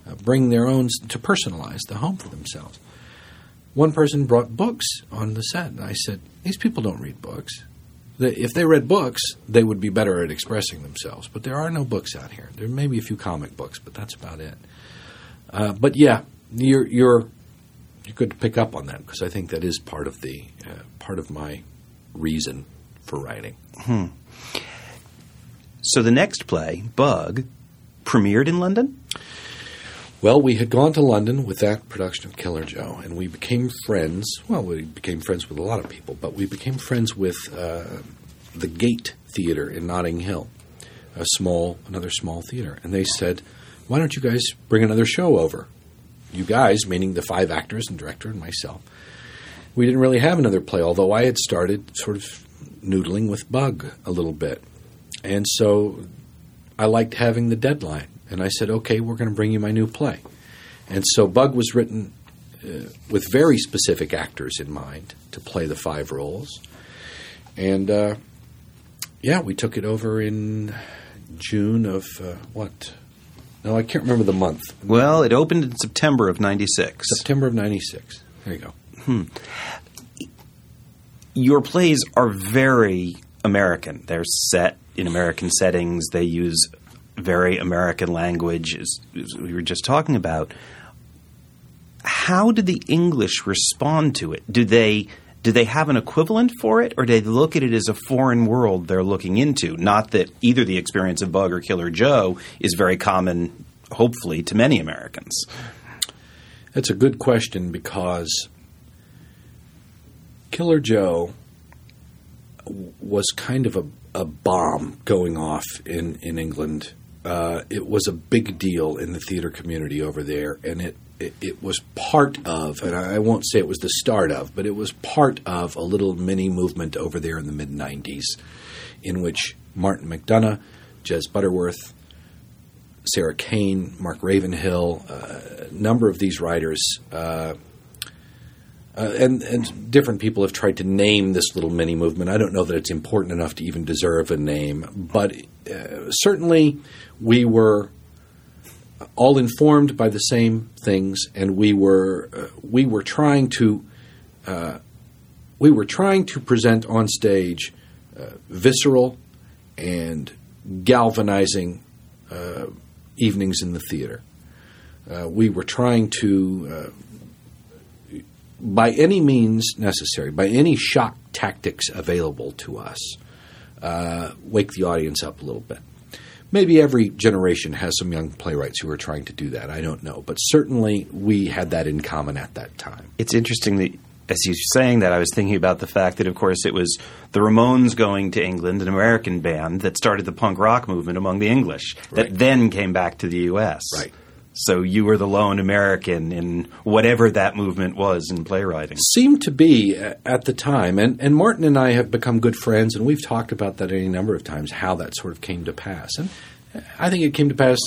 uh, bring their own to personalize the home for themselves one person brought books on the set, and I said, These people don't read books. If they read books, they would be better at expressing themselves. But there are no books out here. There may be a few comic books, but that's about it. Uh, but yeah, you're you're you could pick up on that because I think that is part of the uh, part of my reason for writing. Hmm. So the next play, Bug, premiered in London. Well, we had gone to London with that production of Killer Joe, and we became friends. Well, we became friends with a lot of people, but we became friends with uh, the Gate Theater in Notting Hill, a small, another small theater. And they said, "Why don't you guys bring another show over?" You guys, meaning the five actors and director and myself. We didn't really have another play, although I had started sort of noodling with Bug a little bit, and so I liked having the deadline and I said, okay, we're going to bring you my new play. And so Bug was written uh, with very specific actors in mind to play the five roles. And uh, yeah, we took it over in June of uh, what? No, I can't remember the month. Well, it opened in September of 96. September of 96. There you go. Hmm. Your plays are very American. They're set in American settings. They use very American language, as, as we were just talking about. How did the English respond to it? Do they do they have an equivalent for it, or do they look at it as a foreign world they're looking into? Not that either the experience of Bug or Killer Joe is very common, hopefully, to many Americans. That's a good question because Killer Joe was kind of a, a bomb going off in, in England uh, it was a big deal in the theater community over there, and it, it, was part of, and I won't say it was the start of, but it was part of a little mini movement over there in the mid '90s, in which Martin McDonagh, Jez Butterworth, Sarah Kane, Mark Ravenhill, uh, a number of these writers. Uh, uh, and, and different people have tried to name this little mini movement. I don't know that it's important enough to even deserve a name, but uh, certainly we were all informed by the same things, and we were uh, we were trying to uh, we were trying to present on stage uh, visceral and galvanizing uh, evenings in the theater. Uh, we were trying to, uh, by any means necessary, by any shock tactics available to us, wake the audience up a little bit. Maybe every generation has some young playwrights who are trying to do that. I don't know. But certainly we had that in common at that time. It's interesting that as you're saying that, I was thinking about the fact that, of course, it was the Ramones going to England, an American band that started the punk rock movement among the English, that then came back to the U.S. Right. So you were the lone American in whatever that movement was in playwriting. Seemed to be at the time, and and Martin and I have become good friends, and we've talked about that any number of times how that sort of came to pass, and I think it came to pass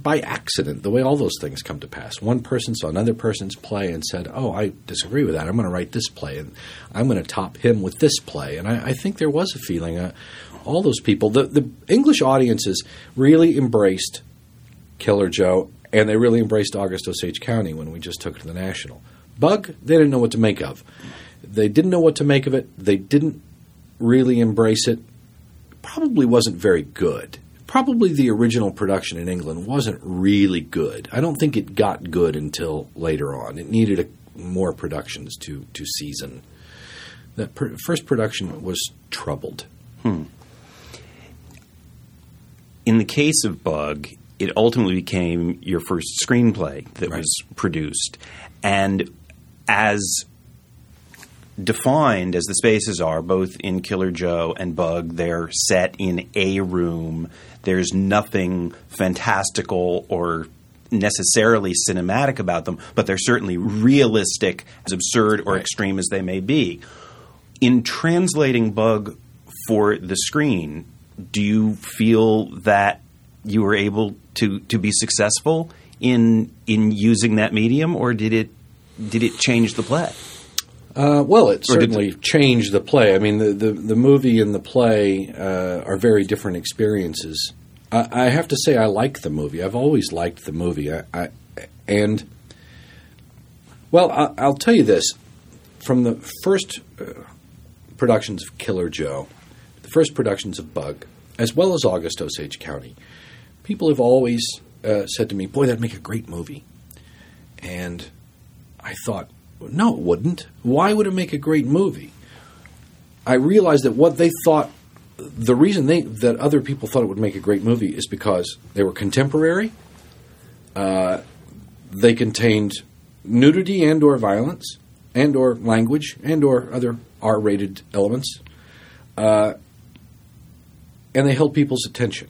by accident, the way all those things come to pass. One person saw another person's play and said, "Oh, I disagree with that. I'm going to write this play, and I'm going to top him with this play." And I, I think there was a feeling. Uh, all those people, the the English audiences really embraced Killer Joe, and they really embraced August Osage County when we just took it to the national. Bug, they didn't know what to make of. They didn't know what to make of it. They didn't really embrace it. Probably wasn't very good probably the original production in England wasn't really good. I don't think it got good until later on. It needed a, more productions to to season. That first production was troubled. Hmm. In the case of Bug, it ultimately became your first screenplay that right. was produced, and as defined as the spaces are, both in Killer Joe and Bug, they're set in a room there's nothing fantastical or necessarily cinematic about them, but they're certainly realistic, as absurd or right. extreme as they may be. In translating Bug for the screen, do you feel that you were able to, to be successful in in using that medium, or did it did it change the play? Uh, well, it certainly changed the play. I mean, the, the, the movie and the play uh, are very different experiences. I, I, have to say, I like the movie. I've always liked the movie. I, I and well, I, will tell you this: from the first uh, productions of Killer Joe, the first productions of Bug, as well as August Osage County, people have always uh, said to me, "Boy, that'd make a great movie," and I thought no, it wouldn't. Why would it make a great movie? I realized that what they thought, the reason they that other people thought it would make a great movie is because they were contemporary. Uh, they contained nudity and or violence and or language and or other R-rated elements, uh, and they held people's attention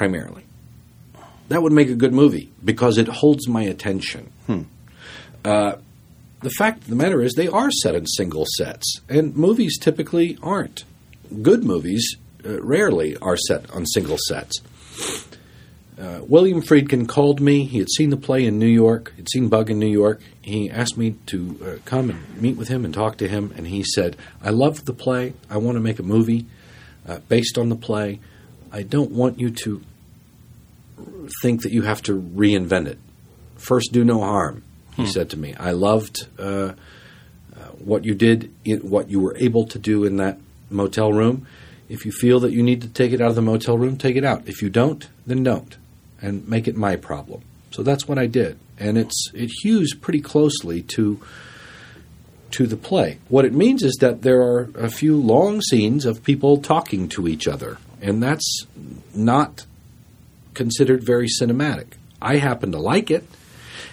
primarily. That would make a good movie because it holds my attention. Hmm. Uh, the fact of the matter is they are set in single sets, and movies typically aren't. Good movies uh, rarely are set on single sets. Uh, William Friedkin called me. He had seen the play in New York. He'd seen Bug in New York. He asked me to uh, come and meet with him and talk to him. And he said, "I love the play. I want to make a movie uh, based on the play. I don't want you to think that you have to reinvent it. First, do no harm he hmm. said to me. I loved uh, uh, what you did, in, what you were able to do in that motel room. If you feel that you need to take it out of the motel room, take it out. If you don't, then don't, and make it my problem. So that's what I did, and it's it hews pretty closely to to the play. What it means is that there are a few long scenes of people talking to each other, and that's not considered very cinematic. I happen to like it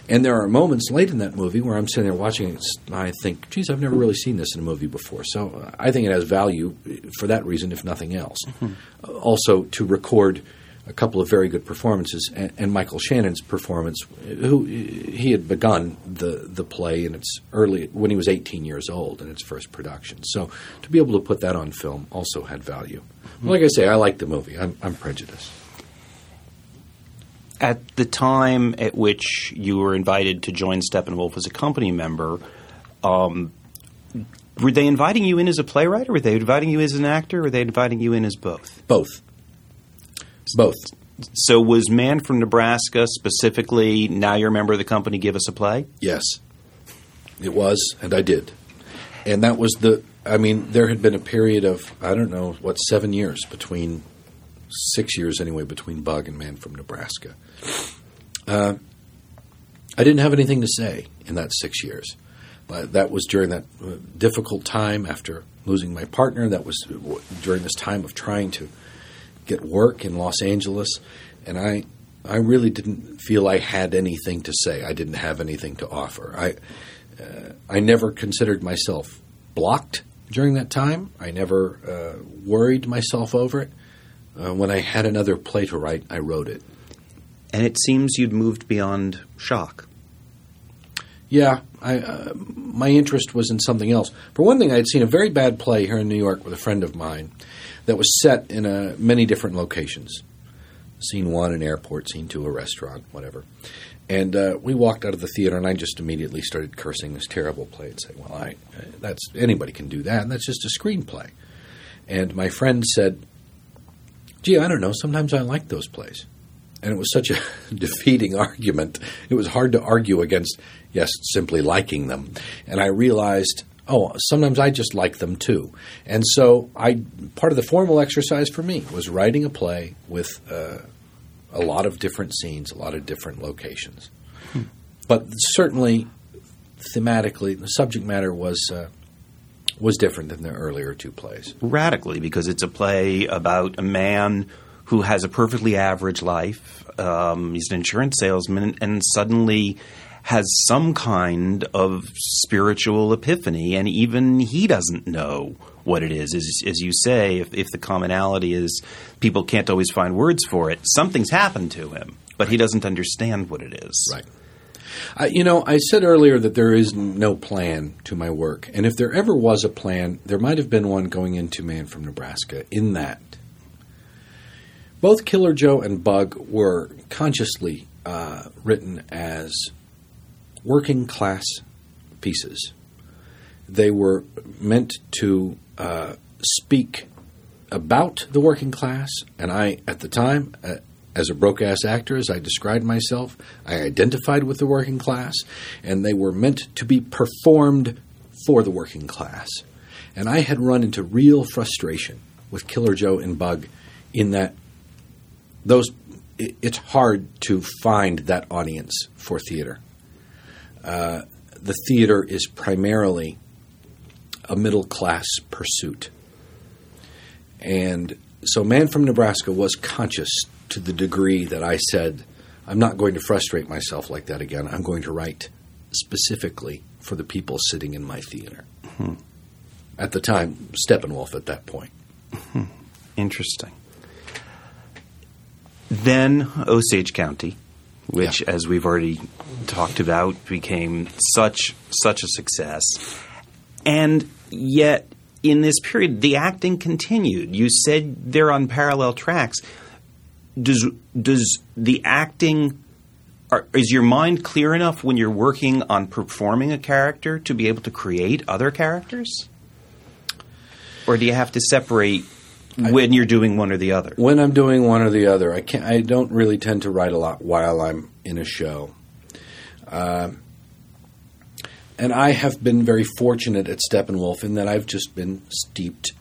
and there are moments late in that movie where I'm sitting there watching it, and I think, geez, I've never really seen this in a movie before. So I think it has value for that reason, if nothing else. Mm-hmm. Also, to record a couple of very good performances, and, and, Michael Shannon's performance, who he had begun the the play in its early when he was 18 years old in its first production. So to be able to put that on film also had value. Mm-hmm. Like I say, I like the movie. I'm, I'm prejudiced at the time at which you were invited to join Steppenwolf as a company member, um, were they inviting you in as a playwright, or were they inviting you as an actor, or were they inviting you in as both? Both. Both. So was Man from Nebraska specifically, now you're a member of the company, give us a play? Yes. It was, and I did. And that was the, I mean, there had been a period of, I don't know, what, seven years between six years anyway between Bug and Man from Nebraska. Uh, I didn't have anything to say in that six years. But that was during that uh, difficult time after losing my partner. That was during this time of trying to get work in Los Angeles, and I, I really didn't feel I had anything to say. I didn't have anything to offer. I, uh, I never considered myself blocked during that time. I never uh, worried myself over it. Uh, when I had another play to write, I wrote it. And it seems you'd moved beyond shock. Yeah, I, uh, my interest was in something else. For one thing, I had seen a very bad play here in New York with a friend of mine that was set in a, many different locations. Scene one, an airport. Scene two, a restaurant. Whatever. And uh, we walked out of the theater, and I just immediately started cursing this terrible play and saying, "Well, I, that's anybody can do that. And that's just a screenplay." And my friend said, "Gee, I don't know. Sometimes I like those plays." And it was such a defeating argument. It was hard to argue against, yes, simply liking them. And I realized, oh, sometimes I just like them too. And so I part of the formal exercise for me was writing a play with uh, a lot of different scenes, a lot of different locations. Hmm. But certainly, thematically, the subject matter was uh, was different than the earlier two plays. Radically, because it's a play about a man who has a perfectly average life. Um, he's an insurance salesman, and suddenly has some kind of spiritual epiphany, and even he doesn't know what it is. As, as you say, if, if the commonality is people can't always find words for it, something's happened to him, but he doesn't understand what it is. Right. Uh, you know, I said earlier that there is no plan to my work. And if there ever was a plan, there might have been one going into Man from Nebraska, in that both Killer Joe and Bug were consciously uh, written as working class pieces. They were meant to uh, speak about the working class, and I, at the time, uh, as a broke ass actor, as I described myself, I identified with the working class, and they were meant to be performed for the working class. And I had run into real frustration with Killer Joe and Bug in that those it, it's hard to find that audience for theater. Uh, the theater is primarily a middle class pursuit. And so, Man from Nebraska was conscious to the degree that I said, I'm not going to frustrate myself like that again. I'm going to write specifically for the people sitting in my theater. Hmm. At the time, Steppenwolf at that point. Hmm. Interesting. Then Osage County, which, yeah. as we've already talked about, became such such a success, and yet in this period the acting continued. You said they're on parallel tracks. Does does the acting are, is your mind clear enough when you're working on performing a character to be able to create other characters? Or do you have to separate when you're doing one or the other. When I'm doing one or the other, I can't. I don't really tend to write a lot while I'm in a show. Uh, and I have been very fortunate at Steppenwolf in that I've just been steeped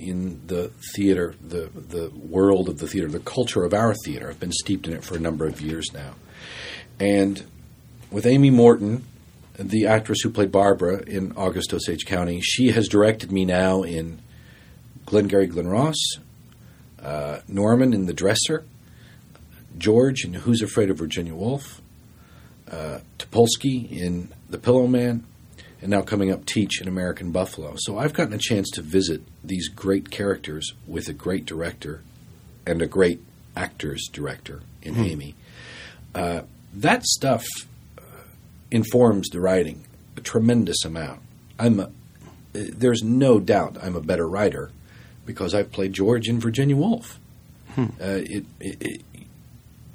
in the theater, the the world of the theater, the culture of our theater. I've been steeped in it for a number of years now. And with Amy Morton, the actress who played Barbara in August Osage County, she has directed me now in Glengarry Glen Ross, uh, Norman in The Dresser, George in Who's Afraid of Virginia Woolf, uh, Tupolski in The Pillowman, and now coming up Teach in American Buffalo. So I've gotten a chance to visit these great characters with a great director and a great actor's director in hmm. Amy. Uh, that stuff uh, informs the writing a tremendous amount. I'm a, there's no doubt I'm a better writer because I've played George in Virginia Woolf. Hmm. Uh, it, it, it,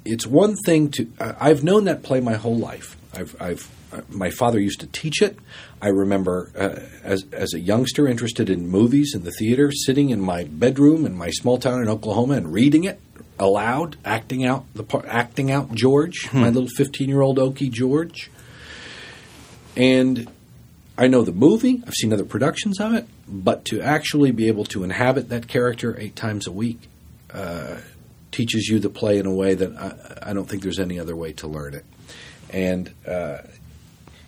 it's one thing to. Uh, I've known that play my whole life. I've, I've uh, my father used to teach it. I remember uh, as as a youngster interested in movies and the theater, sitting in my bedroom in my small town in Oklahoma and reading it aloud, acting out the part, acting out George, hmm. my little fifteen year old Okie George, and I know the movie. I've seen other productions of it, but to actually be able to inhabit that character eight times a week uh, teaches you the play in a way that I, I, don't think there's any other way to learn it, and uh,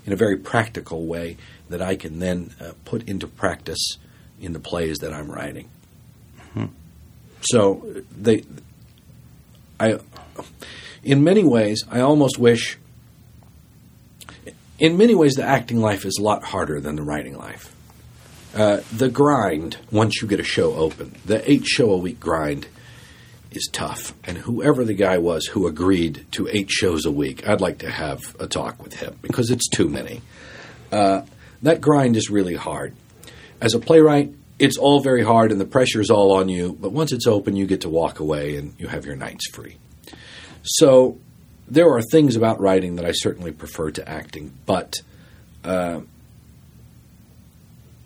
in a very practical way that I can then uh, put into practice in the plays that I'm writing. Hmm. So they, I, in many ways, I almost wish in many ways, the acting life is a lot harder than the writing life. Uh, the grind, once you get a show open, the eight show a week grind, is tough. And whoever the guy was who agreed to eight shows a week, I'd like to have a talk with him because it's too many. Uh, that grind is really hard. As a playwright, it's all very hard and the pressure is all on you, but once it's open, you get to walk away and you have your nights free. So there are things about writing that I certainly prefer to acting, but uh,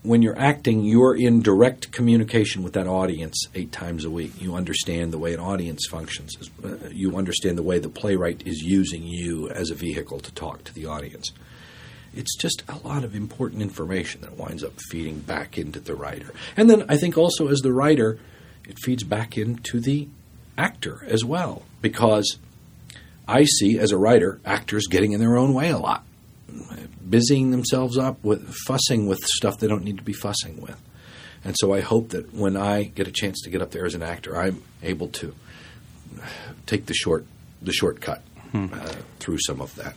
when you're acting, you're in direct communication with that audience eight times a week. You understand the way an audience functions. Uh, you understand the way the playwright is using you as a vehicle to talk to the audience. It's just a lot of important information that winds up feeding back into the writer. And then I think also as the writer, it feeds back into the actor as well, because I see as a writer actors getting in their own way a lot busying themselves up with fussing with stuff they don't need to be fussing with. And so I hope that when I get a chance to get up there as an actor, I'm able to take the short the shortcut hmm. uh, through some of that.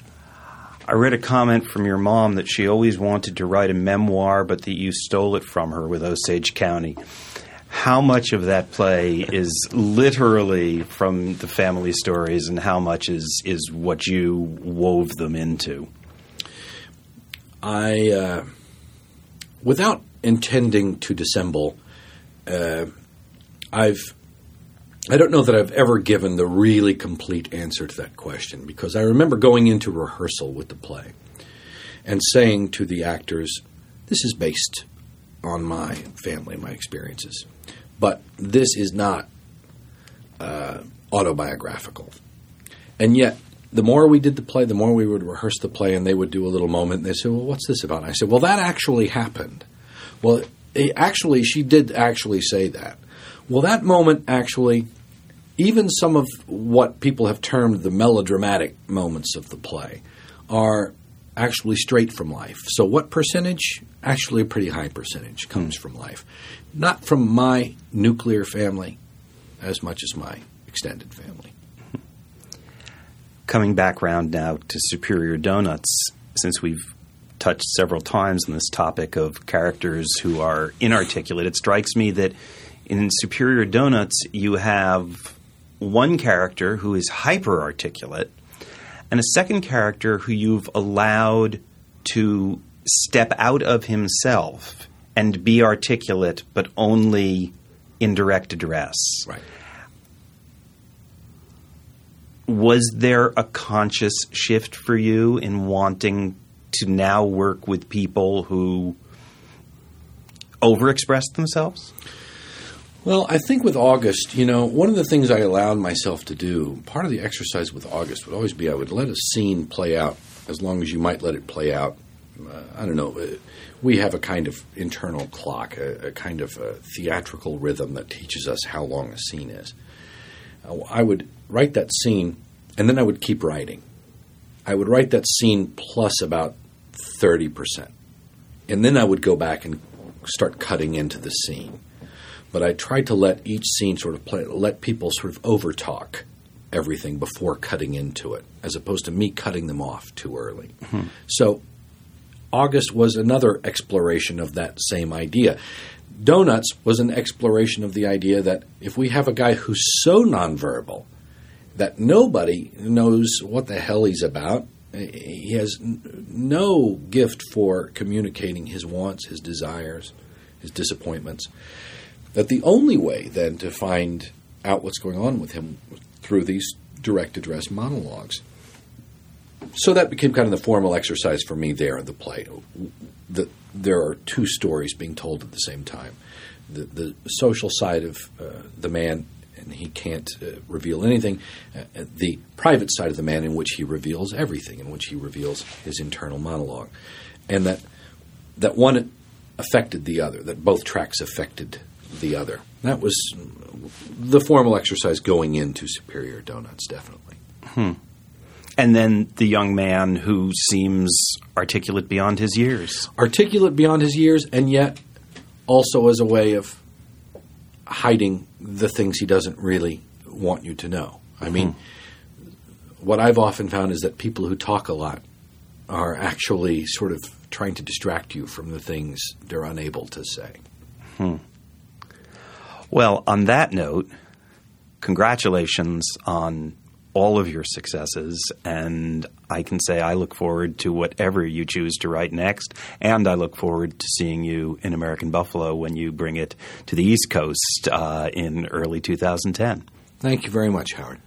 I read a comment from your mom that she always wanted to write a memoir, but that you stole it from her with Osage County. How much of that play is literally from the family stories, and how much is is what you wove them into? I, uh, without intending to dissemble, uh, I've I don't know that I've ever given the really complete answer to that question because I remember going into rehearsal with the play and saying to the actors, "This is based on my family, my experiences, but this is not uh, autobiographical." And yet, the more we did the play, the more we would rehearse the play, and they would do a little moment. And they said, "Well, what's this about?" And I said, "Well, that actually happened." Well, actually, she did actually say that. Well, that moment actually, even some of what people have termed the melodramatic moments of the play, are actually straight from life. So, what percentage? Actually, a pretty high percentage comes from life, not from my nuclear family as much as my extended family coming back round now to Superior Donuts, since we've touched several times on this topic of characters who are inarticulate, it strikes me that in Superior Donuts, you have one character who is hyper articulate and a second character who you've allowed to step out of himself and be articulate, but only in direct address. Right was there a conscious shift for you in wanting to now work with people who overexpressed themselves? Well, I think with August, you know, one of the things I allowed myself to do, part of the exercise with August would always be I would let a scene play out as long as you might let it play out. Uh, I don't know. Uh, we have a kind of internal clock, a, a kind of a theatrical rhythm that teaches us how long a scene is. Uh, I would write that scene, and then I would keep writing. I would write that scene plus about 30%. And then I would go back and start cutting into the scene. But I tried to let each scene sort of play, let people sort of overtalk everything before cutting into it, as opposed to me cutting them off too early. Mm-hmm. So August was another exploration of that same idea. Donuts was an exploration of the idea that if we have a guy who's so nonverbal that nobody knows what the hell he's about, he has no gift for communicating his wants, his desires, his disappointments, that the only way then to find out what's going on with him through these direct address monologues. So that became kind of the formal exercise for me there in the play. The, there are two stories being told at the same time. The, the social side of uh, the man, and he can't uh, reveal anything. Uh, the private side of the man, in which he reveals everything, in which he reveals his internal monologue, and that that one affected the other. That both tracks affected the other. That was the formal exercise going into Superior Donuts, definitely. Hmm and then the young man who seems articulate beyond his years. Articulate beyond his years, and yet also as a way of hiding the things he doesn't really want you to know. I mean, hmm. what I've often found is that people who talk a lot are actually sort of trying to distract you from the things they're unable to say. Hmm. Well, on that note, congratulations on all of your successes, and I can say I look forward to whatever you choose to write next, and I look forward to seeing you in American Buffalo when you bring it to the East Coast uh, in early 2010. Thank you very much, Howard.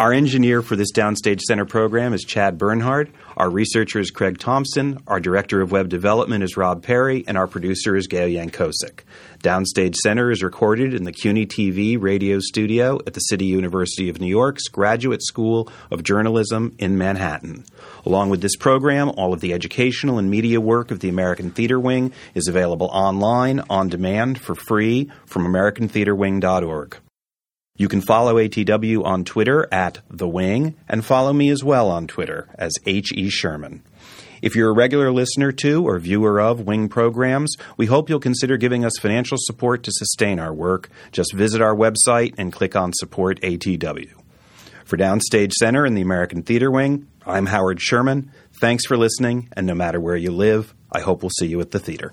Our engineer for this Downstage Center program is Chad Bernhard. Our researcher is Craig Thompson. Our director of web development is Rob Perry. And our producer is Gail Yankosik. Downstage Center is recorded in the CUNY TV radio studio at the City University of New York's Graduate School of Journalism in Manhattan. Along with this program, all of the educational and media work of the American Theater Wing is available online, on demand, for free from AmericanTheaterWing.org. You can follow ATW on Twitter at The Wing and follow me as well on Twitter as H.E. Sherman. If you're a regular listener to or viewer of Wing programs, we hope you'll consider giving us financial support to sustain our work. Just visit our website and click on Support ATW. For Downstage Center and the American Theater Wing, I'm Howard Sherman. Thanks for listening, and no matter where you live, I hope we'll see you at the theater.